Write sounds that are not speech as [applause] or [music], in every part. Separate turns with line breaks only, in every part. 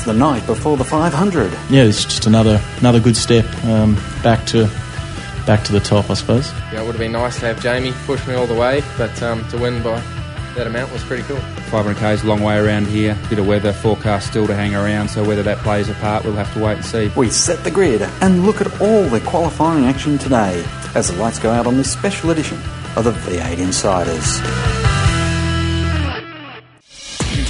It's the night before the 500.
Yeah, it's just another another good step um, back to back to the top, I suppose.
Yeah, it would have been nice to have Jamie push me all the way, but um, to win by that amount was pretty cool.
500k is a long way around here. Bit of weather forecast still to hang around, so whether that plays a part, we'll have to wait and see.
We set the grid and look at all the qualifying action today as the lights go out on this special edition of the V8 Insiders.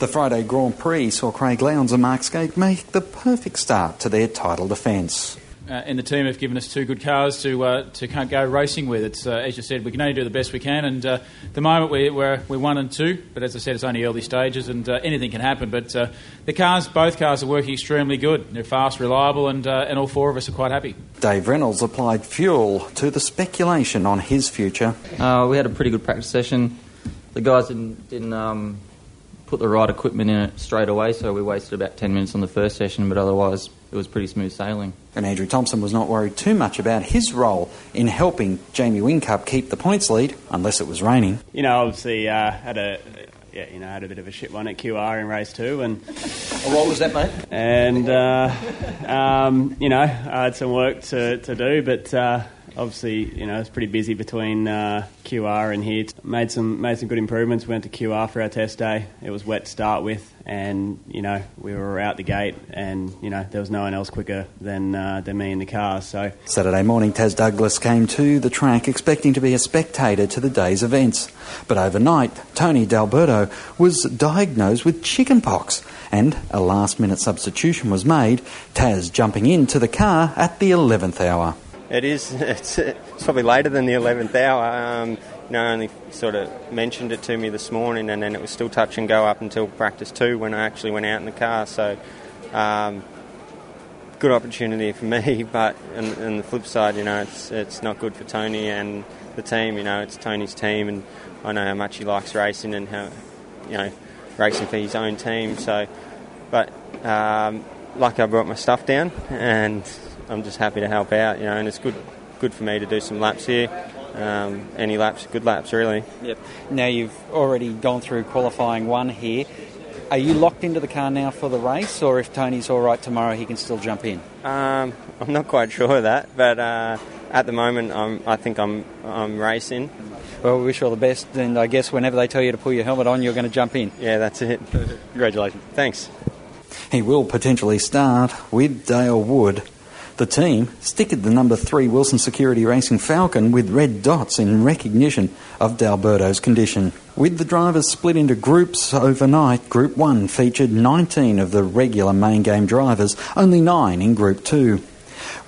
The Friday Grand Prix saw Craig Lowndes and Mark Skaife make the perfect start to their title defence.
Uh, and the team have given us two good cars to uh, to go racing with. It's uh, as you said, we can only do the best we can, and uh, the moment we, we're we're one and two. But as I said, it's only early stages, and uh, anything can happen. But uh, the cars, both cars, are working extremely good. They're fast, reliable, and and all four of us are quite happy.
Dave Reynolds applied fuel to the speculation on his future.
we had a pretty good practice session. The guys didn't didn't. Um put the right equipment in it straight away, so we wasted about 10 minutes on the first session, but otherwise it was pretty smooth sailing.
And Andrew Thompson was not worried too much about his role in helping Jamie Whincup keep the points lead, unless it was raining.
You know, obviously uh, had a yeah, you know, had a bit of a shit one at QR in race two, and
what was that, mate?
And uh, um, you know, I had some work to, to do, but uh, obviously, you know, it's pretty busy between uh, QR and here. Made some made some good improvements. Went to QR for our test day. It was wet to start with, and you know we were out the gate, and you know there was no one else quicker than uh, than me in the car. So
Saturday morning, Taz Douglas came to the track expecting to be a spectator to the day's events, but overnight, Tony D'Alberto was diagnosed with chickenpox. And a last minute substitution was made, Taz jumping into the car at the 11th hour.
It is. [laughs] It's, it's probably later than the 11th hour. Um, you know, only sort of mentioned it to me this morning, and then it was still touch and go up until practice two when I actually went out in the car. So, um, good opportunity for me, [laughs] but on, on, the flip side, you know, it's it's not good for Tony and the team. You know, it's Tony's team, and I know how much he likes racing and how, you know, racing for his own team. So, but um, like I brought my stuff down and I'm just happy to help out, you know, and it's good good for me to do some laps here. Um, any laps, good laps, really.
Yep. Now you've already gone through qualifying one here. Are you locked into the car now for the race, or if Tony's all right tomorrow, he can still jump in?
Um, I'm not quite [laughs] sure of that, but uh, at the moment, I'm, I think I'm I'm racing.
Well, we wish you all the best, and I guess whenever they tell you to pull your helmet on, you're going to jump in.
Yeah, that's it.
Congratulations.
Thanks.
He will potentially start with Dale Wood the team stickered the number three Wilson Security Racing Falcon with red dots in recognition of D'Alberto's condition. With the drivers split into groups overnight, Group 1 featured 19 of the regular main game drivers, only 9 in Group 2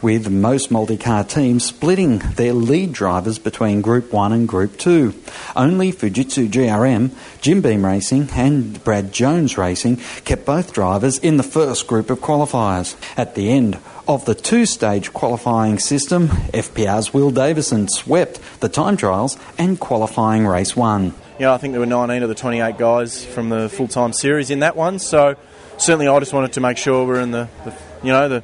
with most multi-car teams splitting their lead drivers between Group 1 and Group 2. Only Fujitsu GRM, Jim Beam Racing and Brad Jones Racing kept both drivers in the first group of qualifiers. At the end of the two-stage qualifying system, FPR's Will Davison swept the time trials and qualifying race 1.
Yeah, I think there were 19 of the 28 guys from the full-time series in that one, so certainly I just wanted to make sure we're in the, the you know, the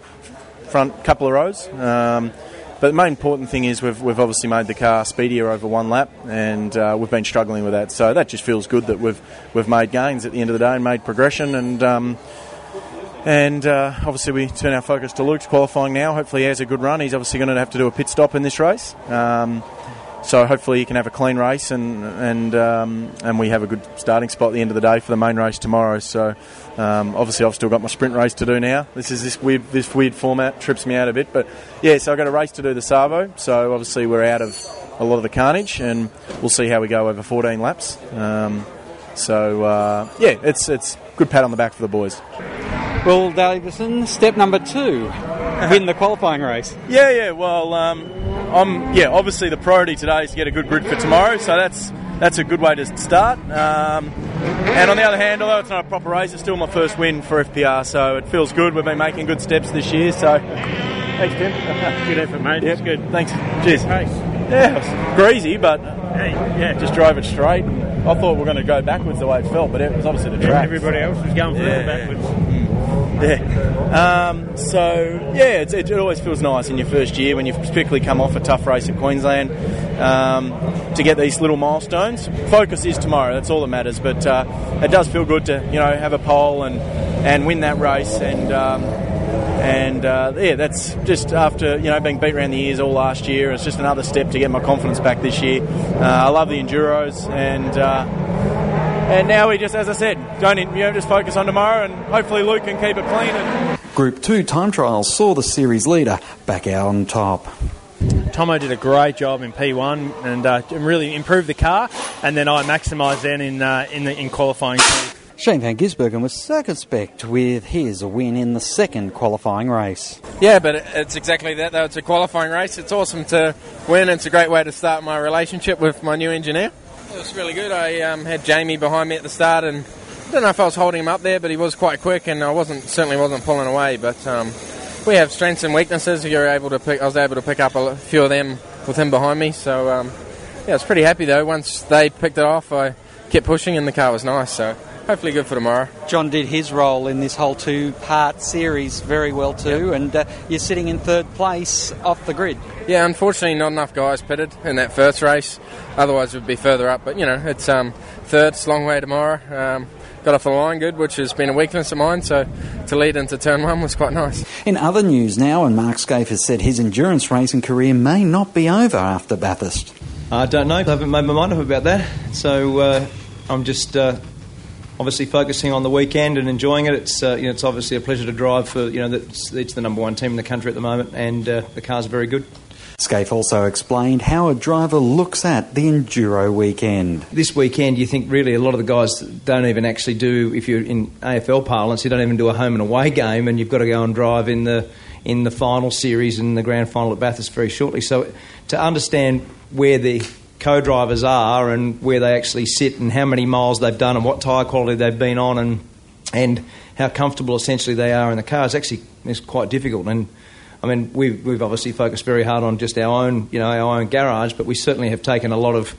front couple of rows. Um, but the main important thing is we've, we've obviously made the car speedier over one lap, and uh, we've been struggling with that. So that just feels good that we've we've made gains at the end of the day and made progression. And um, and uh, obviously we turn our focus to Luke's qualifying now. Hopefully he has a good run. He's obviously going to have to do a pit stop in this race. Um, so hopefully you can have a clean race and and um, and we have a good starting spot at the end of the day for the main race tomorrow. So um, obviously I've still got my sprint race to do now. This is this weird this weird format trips me out a bit, but yeah. So I've got a race to do the Savo. So obviously we're out of a lot of the carnage, and we'll see how we go over 14 laps. Um, so uh, yeah, it's it's good pat on the back for the boys.
Will Davison, step number two, [laughs] win the qualifying race.
Yeah, yeah. Well, um, I'm yeah. Obviously, the priority today is to get a good grid for tomorrow, so that's that's a good way to start. Um, and on the other hand, although it's not a proper race, it's still my first win for FPR, so it feels good. We've been making good steps this year, so thanks, Tim. [laughs]
good effort, mate.
Yep.
It's good.
Thanks. Cheers. Yeah, it was greasy, but yeah, just drove it straight. I thought we were going to go backwards the way it felt, but it was obviously the track.
Everybody else was going further
Yeah.
backwards.
Yeah. Um, so yeah, it, it always feels nice in your first year when you've particularly come off a tough race at Queensland um, to get these little milestones. Focus is tomorrow. That's all that matters. But uh, it does feel good to you know have a pole and and win that race and. Um, and uh, yeah, that's just after you know being beat around the ears all last year. It's just another step to get my confidence back this year. Uh, I love the enduros, and uh, and now we just, as I said, don't you know just focus on tomorrow, and hopefully Luke can keep it clean. And
Group 2 time trials saw the series leader back out on top.
Tomo did a great job in P1 and uh, really improved the car, and then I maximised then in uh, in, the, in qualifying.
Shane Van Gisbergen was circumspect with his win in the second qualifying race.
Yeah, but it's exactly that, though. It's a qualifying race. It's awesome to win. It's a great way to start my relationship with my new engineer. It was really good. I um, had Jamie behind me at the start, and I don't know if I was holding him up there, but he was quite quick, and I wasn't certainly wasn't pulling away. But um, we have strengths and weaknesses. You're able to pick. I was able to pick up a few of them with him behind me. So um, yeah, I was pretty happy though. Once they picked it off, I kept pushing, and the car was nice. So hopefully good for tomorrow.
John did his role in this whole two part series very well too, and uh, you're sitting in third place off the grid.
Yeah, unfortunately, not enough guys pitted in that first race. Otherwise, we'd be further up. But you know, it's um, third. It's a long way tomorrow. Um, got off the line good, which has been a weakness of mine. So to lead into turn one was quite nice.
In other news now, and Mark Skaife has said his endurance racing career may not be over after Bathurst.
I don't know. I haven't made my mind up about that. So uh, I'm just uh, obviously focusing on the weekend and enjoying it. It's uh, you know it's obviously a pleasure to drive for you know it's, it's the number one team in the country at the moment, and uh, the car's very good.
Skaife also explained how a driver looks at the Enduro weekend.
This weekend, you think really a lot of the guys don't even actually do. If you're in AFL parlance, you don't even do a home and away game, and you've got to go and drive in the in the final series and the grand final at Bathurst very shortly. So to understand where the co-drivers are and where they actually sit and how many miles they've done and what tyre quality they've been on and and how comfortable essentially they are in the car is actually is quite difficult and. I mean, we've, we've obviously focused very hard on just our own, you know, our own garage, but we certainly have taken a lot of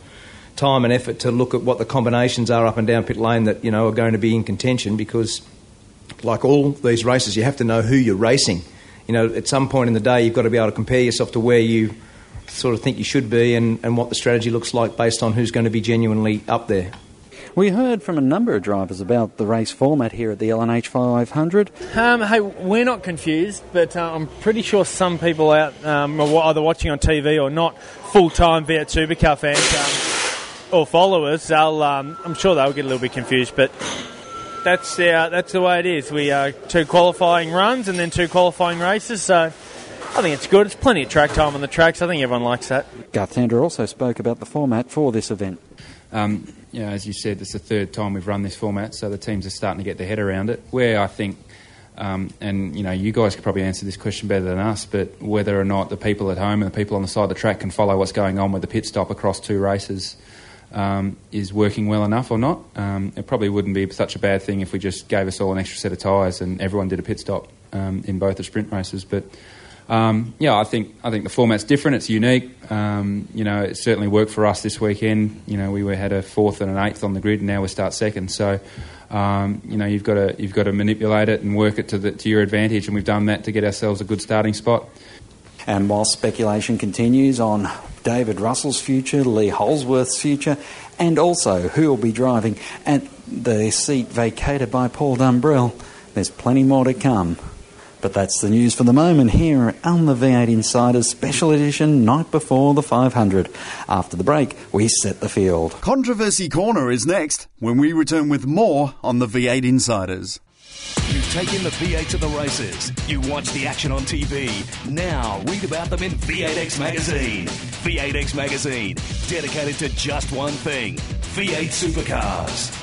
time and effort to look at what the combinations are up and down pit lane that you know are going to be in contention because, like all these races, you have to know who you're racing. You know, at some point in the day, you've got to be able to compare yourself to where you sort of think you should be and, and what the strategy looks like based on who's going to be genuinely up there.
We heard from a number of drivers about the race format here at the L&H 500.
Um, hey, we're not confused, but uh, I'm pretty sure some people out um, are either watching on TV or not full-time V8 Supercar fans um, or followers. They'll, um, I'm sure they'll get a little bit confused, but that's the, uh, that's the way it is. We uh, two qualifying runs and then two qualifying races, so I think it's good. It's plenty of track time on the tracks. I think everyone likes that.
Garth Tander also spoke about the format for this event.
Um, you know, as you said, it's the third time we've run this format, so the teams are starting to get their head around it. Where I think, um, and you know, you guys could probably answer this question better than us, but whether or not the people at home and the people on the side of the track can follow what's going on with the pit stop across two races um, is working well enough or not. Um, it probably wouldn't be such a bad thing if we just gave us all an extra set of tyres and everyone did a pit stop um, in both the sprint races, but. Um, yeah, I think I think the format's different. It's unique. Um, you know, it certainly worked for us this weekend. You know, we were, had a fourth and an eighth on the grid, and now we start second. So, um, you know, you've got to you've got to manipulate it and work it to the, to your advantage, and we've done that to get ourselves a good starting spot.
And while speculation continues on David Russell's future, Lee Holdsworth's future, and also who will be driving at the seat vacated by Paul Dumbrell, there's plenty more to come. But that's the news for the moment here on the V8 Insiders Special Edition night before the 500. After the break, we set the field.
Controversy Corner is next when we return with more on the V8 Insiders.
You've taken the V8 to the races. You watch the action on TV. Now read about them in V8X Magazine. V8X Magazine, dedicated to just one thing V8 supercars.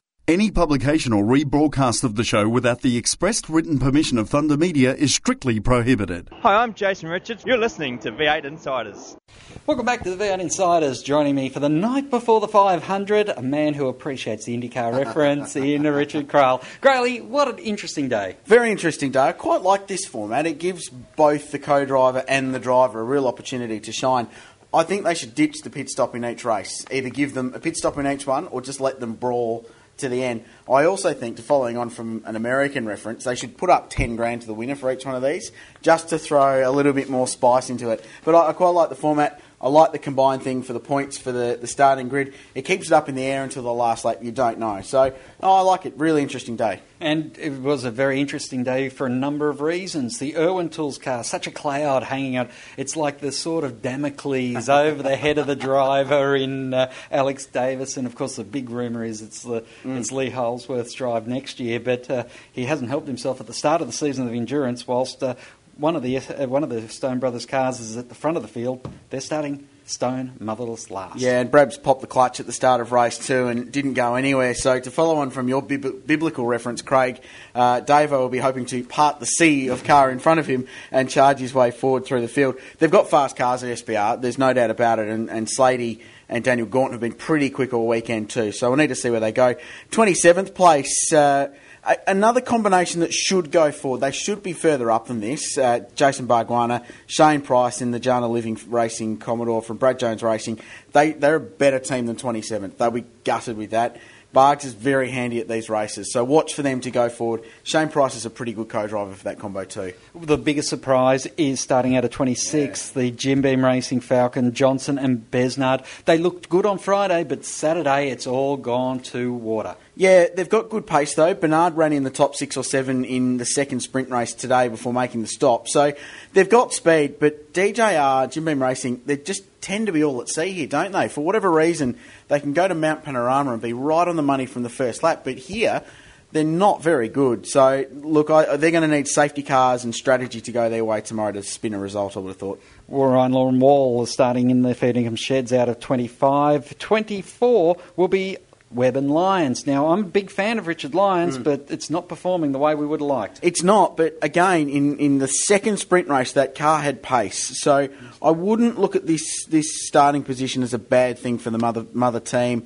Any publication or rebroadcast of the show without the expressed written permission of Thunder Media is strictly prohibited.
Hi, I'm Jason Richards. You're listening to V8 Insiders.
Welcome back to the V8 Insiders. Joining me for the night before the 500, a man who appreciates the IndyCar [laughs] reference in Richard Craill. Grayley, what an interesting day.
Very interesting day. I quite like this format. It gives both the co-driver and the driver a real opportunity to shine. I think they should ditch the pit stop in each race. Either give them a pit stop in each one or just let them brawl to the end. I also think, to following on from an American reference, they should put up 10 grand to the winner for each one of these, just to throw a little bit more spice into it. But I, I quite like the format. I like the combined thing for the points for the, the starting grid. It keeps it up in the air until the last lap. You don't know. So oh, I like it. Really interesting day.
And it was a very interesting day for a number of reasons. The Irwin Tools car, such a cloud hanging out. It's like the sort of Damocles [laughs] over the head of the driver in uh, Alex Davis. And of course, the big rumour is it's, the,
Mm.
it's Lee Holdsworth's drive next year. But uh, he hasn't helped himself at the start of the season of endurance, whilst uh, one of the uh, one of the Stone Brothers cars is at the front of the field. They're starting Stone motherless last.
Yeah, and Brabs popped the clutch at the start of race two and didn't go anywhere. So to follow on from your bib- biblical reference, Craig, uh, Davo will be hoping to part the sea of car in front of him and charge his way forward through the field. They've got fast cars at SBR, there's no doubt about it, and, and Slady and Daniel Gaunt have been pretty quick all weekend too. So we'll need to see where they go. 27th place. Uh, a- Another combination that should go forward. They should be further up than this. Uh, Jason Bargwanna, Shane Price in the Jana Living Racing Commodore from Brad Jones Racing. They, they're a better team than 27th. They'll be gutted with that. Bargs is very handy at these races, so watch for them to go forward. Shane Price is a pretty good co-driver for that combo too.
The biggest surprise is starting out at 26th, the Jim Beam Racing Falcon, Johnson and Besnard. They looked good on Friday, but Saturday it's all gone to water.
Yeah, they've got good pace though. Besnard ran in the top six or seven in the second sprint race today before making the stop. So they've got speed, but DJR, Jim Beam Racing, they just tend to be all at sea here, don't they? For whatever reason, they can go to Mount Panorama and be right on the money from the first lap, but here they're not very good. So look, I, they're going to need safety cars and strategy to go their way tomorrow to spin a result. I would have thought.
Warren Lauren Wall is starting in the Ferdingham Sheds out of 25. 24 will be Webb and Lyons. Now, I'm a big fan of Richard Lyons,
Mm.
but it's not performing the way we would have liked.
It's not, but again, in, in the second sprint race, that car had pace. So I wouldn't look at this this starting position as a bad thing for the mother mother team.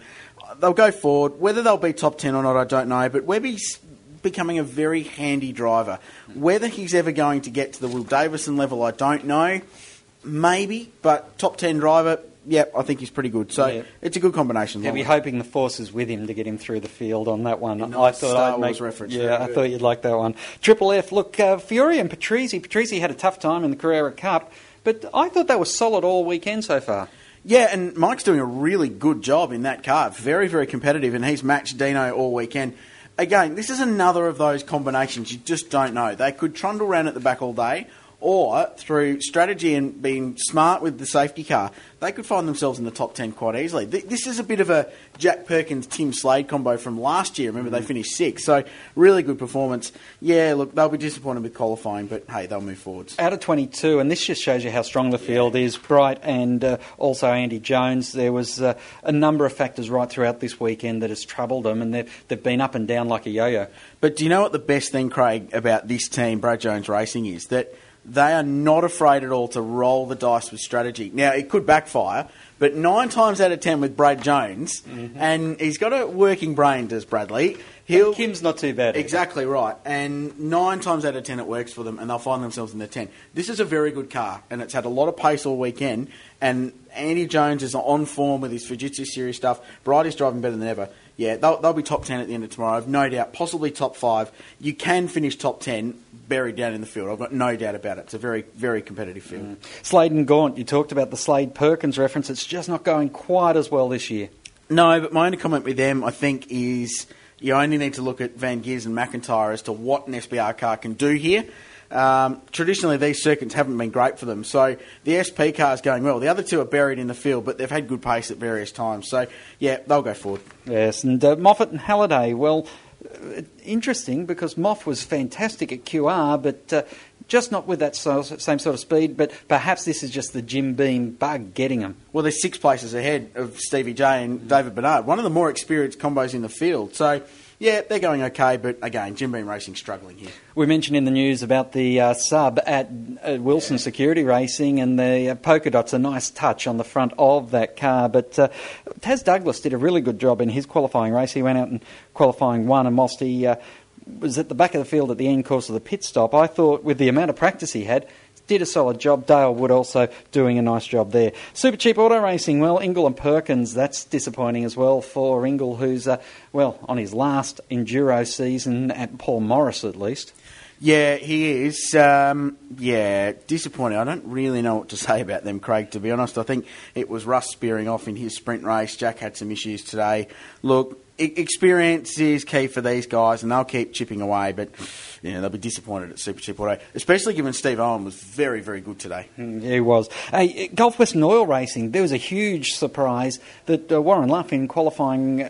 They'll go forward. Whether they'll be top ten or not, I don't know. But Webby's becoming a very handy driver. Whether he's ever going to get to the Will Davison level, I don't know. Maybe, but top ten driver. Yep, I think he's pretty good. So
Yeah.
it's a good combination.
He'll be
Lachlan.
hoping the force is with him to get him through the field on that one. I thought
Star
I'd
Wars
make,
reference.
Yeah, I thought you'd like that one. Triple F. Look, uh, Fury and Patrizi. Patrizi had a tough time in the Carrera Cup, but I thought that was solid all weekend so far.
Yeah, and Mike's doing a really good job in that car. Very, very competitive, and he's matched Dino all weekend. Again, this is another of those combinations you just don't know. They could trundle around at the back all day, or through strategy and being smart with the safety car, they could find themselves in the top 10 quite easily. This is a bit of a Jack Perkins Tim Slade combo from last year. Remember, they finished sixth, so really good performance. Yeah, look, they'll be disappointed with qualifying, but hey, they'll move forwards.
Out of 22, and this just shows you how strong the field is. Bright and uh, also Andy Jones. There was uh, a number of factors right throughout this weekend that has troubled them, and they've, they've been up and down like a yo-yo.
But do you know what the best thing, Craig, about this team, Brad Jones Racing, is? That they are not afraid at all to roll the dice with strategy. Now, it could backfire, But nine times out of ten with Brad Jones, mm-hmm. and he's got a working brain, does Bradley. He'll,
Kim's not too bad.
Exactly right. And nine times out of ten it works for them and they'll find themselves in the 10. This is a very good car and it's had a lot of pace all weekend. And Andy Jones is on form with his Fujitsu Series stuff. Bridie's driving better than ever. Yeah, they'll, they'll be top 10 at the end of tomorrow. No doubt. Possibly top 5. You can finish top 10 buried down in the field. I've got no doubt about it. It's a very, very competitive field.
Slade and Gaunt, you talked about the Slade Perkins reference. It's just not going quite as well this year.
No, but my only comment with them, I think, is you only need to look at Van Geers and McIntyre as to what an SBR car can do here. Um, traditionally, these circuits haven't been great for them, so the SP car is going well. The other two are buried in the field, but they've had good pace at various times. So, yeah, they'll go forward.
Yes, and uh, Moffat and Halliday, well, interesting because Moff was fantastic at QR, but uh, just not with that so, same sort of speed. But perhaps this is just the Jim Beam bug getting him.
Well, they're six places ahead of Stevie J and David Besnard, one of the more experienced combos in the field. So, yeah, they're going okay, but again, Jim Beam Racing struggling here.
We mentioned in the news about the uh, sub at uh, Wilson Security Racing, and the uh, polka dots, a nice touch on the front of that car. But uh, Taz Douglas did a really good job in his qualifying race. He went out and qualifying one, and whilst he uh, was at the back of the field at the end course of the pit stop, I thought with the amount of practice he had, did a solid job. Dale Wood also doing a nice job there. Super cheap auto racing. Well, Ingall and Perkins, that's disappointing as well for Ingall, who's, uh, well, on his last enduro season at Paul Morris at least.
Yeah, he is. Um, yeah, disappointing. I don't really know what to [laughs] say about them, Craig, to be honest. I think it was Russ spearing off in his sprint race. Jack had some issues today. Look, experience is key for these guys, and they'll keep chipping away, but you know, they'll be disappointed at Super Chip Auto, especially given Steve Owen was very, very good today.
Mm, He was. Hey, Gulf Western Oil Racing, there was a huge surprise that uh, Warren Luff in qualifying uh,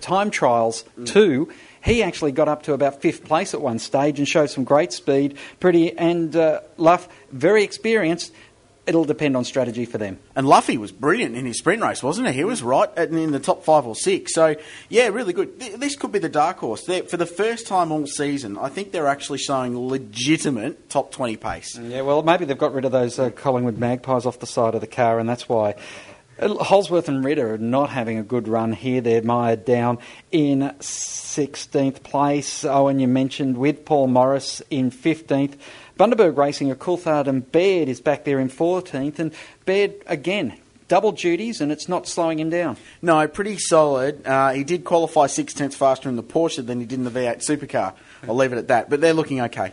time trials two, he actually got up to about fifth place at one stage and showed some great speed. Pretty and uh, Luff, very experienced. It'll depend on strategy for them.
And Luffy was brilliant in his sprint race, wasn't he? He was right at, in the top five or six. So, yeah, really good. This could be the dark horse. They're, for the first time all season, I think they're actually showing legitimate top 20 pace.
Yeah, well, maybe they've got rid of those uh, Collingwood magpies off the side of the car, and that's why. Uh, Holdsworth and Ritter are not having a good run here. They're mired down in 16th place. Owen, you mentioned with Paul Morris in 15th. Bundaberg Racing, a Coulthard and Baird is back there in 14th, and Baird again. Double duties, and it's not slowing him down.
No, pretty solid. Uh, he did qualify six tenths faster in the Porsche than he did in the V8 supercar. I'll leave it at that. But they're looking okay.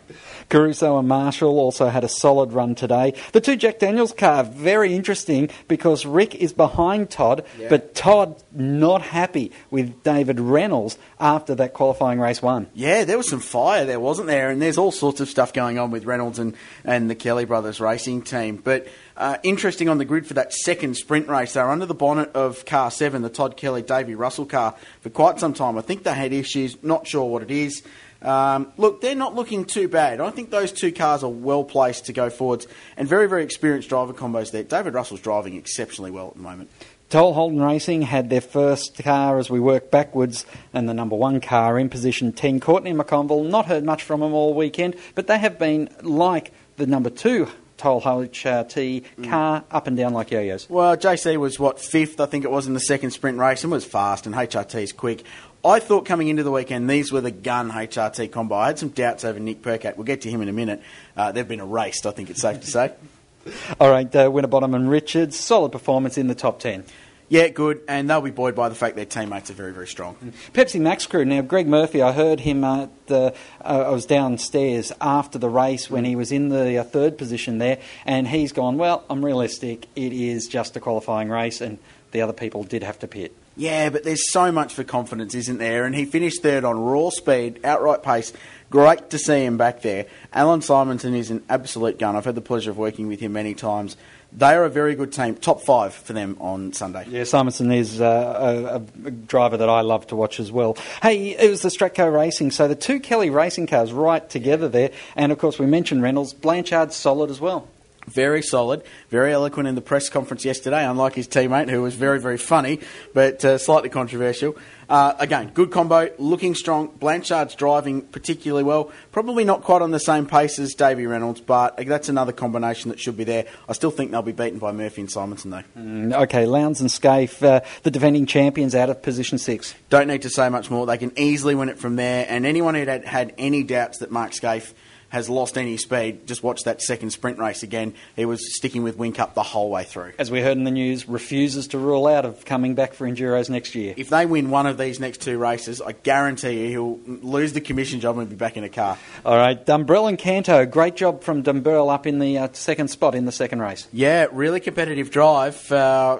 Caruso and Marshall also had a solid run today. The two Jack Daniels car, very interesting because Rick is behind Todd,
Yeah.
but Todd not happy with David Reynolds after that qualifying race one.
Yeah, there was some fire there, wasn't there? And there's all sorts of stuff going on with Reynolds and, and the Kelly brothers racing team. But uh, interesting on the grid for that second sprint race, they were under the bonnet of car seven, the Todd Kelly Davy Russell car, for quite some time. I think they had issues, not sure what it is. Um, look, they're not looking too bad. I think those two cars are well placed to go forwards and very, very experienced driver combos there. David Russell's driving exceptionally well at the moment.
Toll Holden Racing had their first car as we work backwards, and the number one car in position 10. Courtney McConville, not heard much from them all weekend, but they have been like the number two Toll HRT car, up and down like yo yos.
Well, JC was what fifth, I think it was in the second sprint race, and was fast, and HRT is quick. I thought coming into the weekend these were the gun HRT combo. I had some doubts over Nick Percat. We'll get to him in a minute. Uh, they've been erased, I think it's safe to say. [laughs]
All right, uh, Winterbottom and Richards, solid performance in the top 10.
Yeah, good, and they'll be buoyed by the fact their teammates are very, very strong.
Pepsi Max crew. Now, Greg Murphy, I heard him at the. Uh, I was downstairs after the race when he was in the uh, third position there, and he's gone, Well, I'm realistic. It is just a qualifying race, and the other people did have to pit.
Yeah, but there's so much for confidence, isn't there? And he finished third on raw speed, outright pace. Great to see him back there. Allan Simonsen is an absolute gun. I've had the pleasure of working with him many times. They are a very good team. Top five for them on Sunday.
Yeah, Simonson is uh, a, a driver that I love to watch as well. Hey, it was the Stratco Racing, so the two Kelly racing cars right together there, and of course we mentioned Reynolds, Blanchard solid as well.
Very solid, very eloquent in the press conference yesterday, unlike his teammate, who was very, very funny, but uh, slightly controversial. Uh, again, good combo, looking strong. Blanchard's driving particularly well. Probably not quite on the same pace as Davy Reynolds, but that's another combination that should be there. I still think they'll be beaten by Murphy and Simonsen, though.
Mm, okay, Lowndes and Skaife, uh, the defending champions, out of position six.
Don't need to say much more. They can easily win it from there. And anyone who had had any doubts that Mark Skaife has lost any speed, just watch that second sprint race again. He was sticking with Whincup the whole way through.
As we heard in the news, refuses to rule out of coming back for Enduros next year.
If they win one of these next two races, I guarantee you he'll lose the commission job and be back in a car.
All right, Dumbrell and Canto, great job from Dumbrell up in the uh, second spot in the second race.
Yeah, really competitive drive. Uh,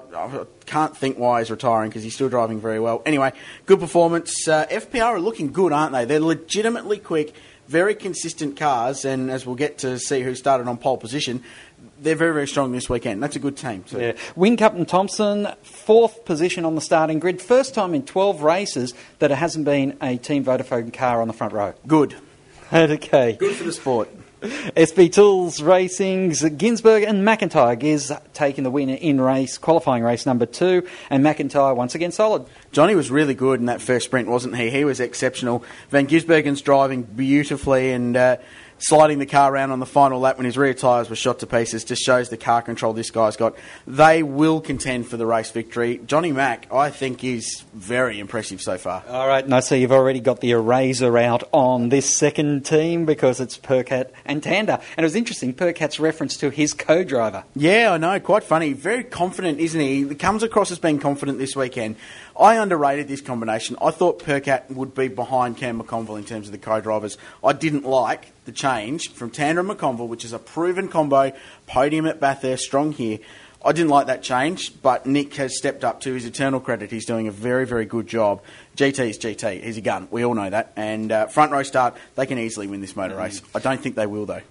can't think why he's retiring because he's still driving very well. Anyway, good performance. Uh, FPR are looking good, aren't they? They're legitimately quick very consistent cars, and as we'll get to see who started on pole position, they're very, very strong this weekend. That's a good team. Too.
Yeah. Whincup and Thompson, fourth position on the starting grid. First time in 12 races that it hasn't been a Team Vodafone car on the front row.
Good. [laughs]
okay.
Good for the sport. [laughs]
SP Tools Racing's Ginsberg and McIntyre. Gears taking the win in race, qualifying race number two, and McIntyre once again solid.
Johnny was really good in that first sprint, wasn't he? He was exceptional. Van Gisbergen's driving beautifully and. Uh, sliding the car around on the final lap when his rear tyres were shot to pieces just shows the car control this guy's got. They will contend for the race victory. Johnny Mack, I think, is very impressive so far.
All right, and I see you've already got the eraser out on this second team because it's Percat and Tander. And it was interesting, Percat's reference to his co driver.
Yeah, I know, quite funny. Very confident, isn't he? He comes across as being confident this weekend. I underrated this combination. I thought Percat would be behind Cam McConville in terms of the co-drivers. I didn't like the change from Tander and McConville, which is a proven combo, podium at Bathurst, strong here. I didn't like that change, but Nick has stepped up to his eternal credit. He's doing a very, very good job. GT is GT. He's a gun. We all know that. And uh, front row start, they can easily win this motor race. I don't think they will, though.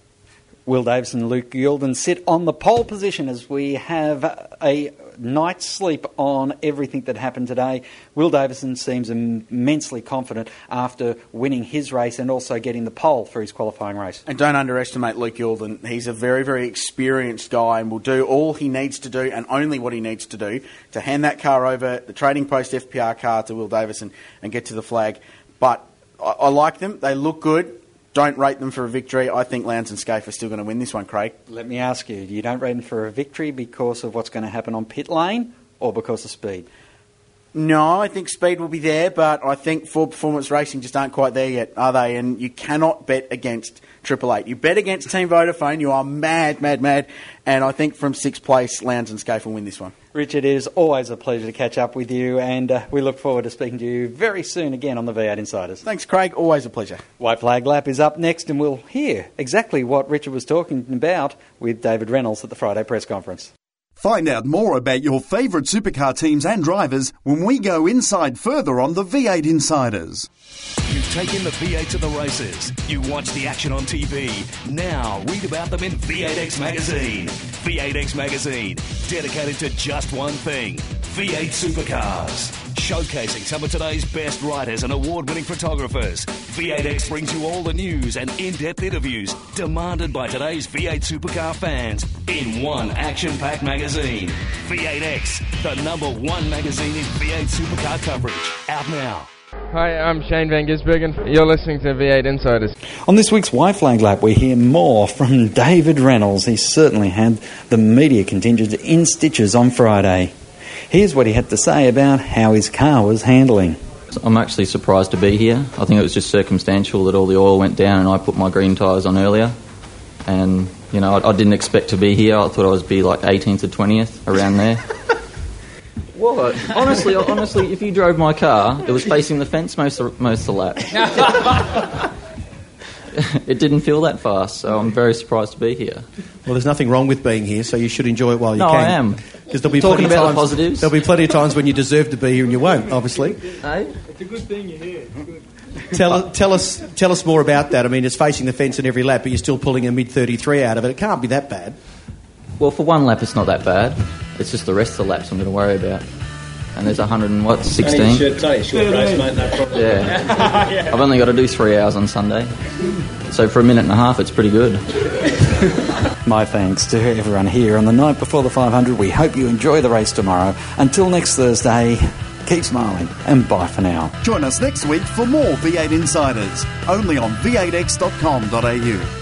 Will Davis and Luke Youlden sit on the pole position as we have a night's sleep on everything that happened today. Will Davison seems immensely confident after winning his race and also getting the pole for his qualifying race.
And don't underestimate Luke Youlden. He's a very, very experienced guy and will do all he needs to do and only what he needs to do to hand that car over, the Trading Post FPR car, to Will Davison and get to the flag. But I, I like them. They look good don't rate them for a victory. I think Lowndes and Skaife are still going to win this one, Craig.
Let me ask you, you don't rate them for a victory because of what's going to happen on pit lane or because of speed?
No, I think speed will be there, but I think Ford Performance Racing just aren't quite there yet, are they? And you cannot bet against Triple Eight. You bet against Team Vodafone, you are mad, mad, mad. And I think from sixth place, Lowndes and Skaife will win this one.
Richard, it is always a pleasure to catch up with you, and uh, we look forward to speaking to you very soon again on the V8 Insiders.
Thanks, Craig. Always a pleasure.
White Flag Lap is up next, and we'll hear exactly what Richard was talking about with David Reynolds at the Friday press conference.
Find out more about your favourite supercar teams and drivers when we go inside further on the V8 Insiders.
You've taken the V8 to the races. You watch the action on TV. Now read about them in V8X Magazine. V8X Magazine, dedicated to just one thing V8 supercars. Showcasing some of today's best writers and award winning photographers, V8X brings you all the news and in depth interviews demanded by today's V8 supercar fans in one action packed magazine. V8X, the number one magazine in V8 supercar coverage. Out now.
Hi, I'm Shane Van Gisbergen. You're listening to V8 Insiders.
On this week's White Flag Lap, we hear more from David Reynolds. He certainly had the media contingent in stitches on Friday. Here's what he had to say about how his car was handling.
I'm actually surprised to be here. I think it was just circumstantial that all the oil went down and I put my green tyres on earlier. And, you know, I, I didn't expect to be here. I thought I was be like 18th or 20th, around there. [laughs] What? Honestly, honestly, if you drove my car, it was facing the fence most of, most of the lap. [laughs] it didn't feel that fast, so I'm very surprised to be here.
Well, there's nothing wrong with being here, so you should enjoy it while you
no,
can.
I am.
Because there'll be
Talking
plenty
about
of
the
times,
positives.
There'll be plenty of times when you deserve to be here and you won't, obviously.
Hey?
It's a good thing you're here. It's good.
tell, tell us tell us more about that. I mean, it's facing the fence in every lap, but you're still pulling a mid 33 out of it. It can't be that bad.
Well, for one lap, it's not that bad. It's just the rest of the laps I'm going to worry about. And there's 100 and what, 16?
Only a short, it's only a short race, mate, no problem.
Yeah. I've only got to do three hours on Sunday. So for a minute and a half, it's pretty good. [laughs]
My thanks to everyone here on the night before the 500. We hope you enjoy the race tomorrow. Until next Thursday, keep smiling and bye for now.
Join us next week for more V8 Insiders, only on v8x.com.au.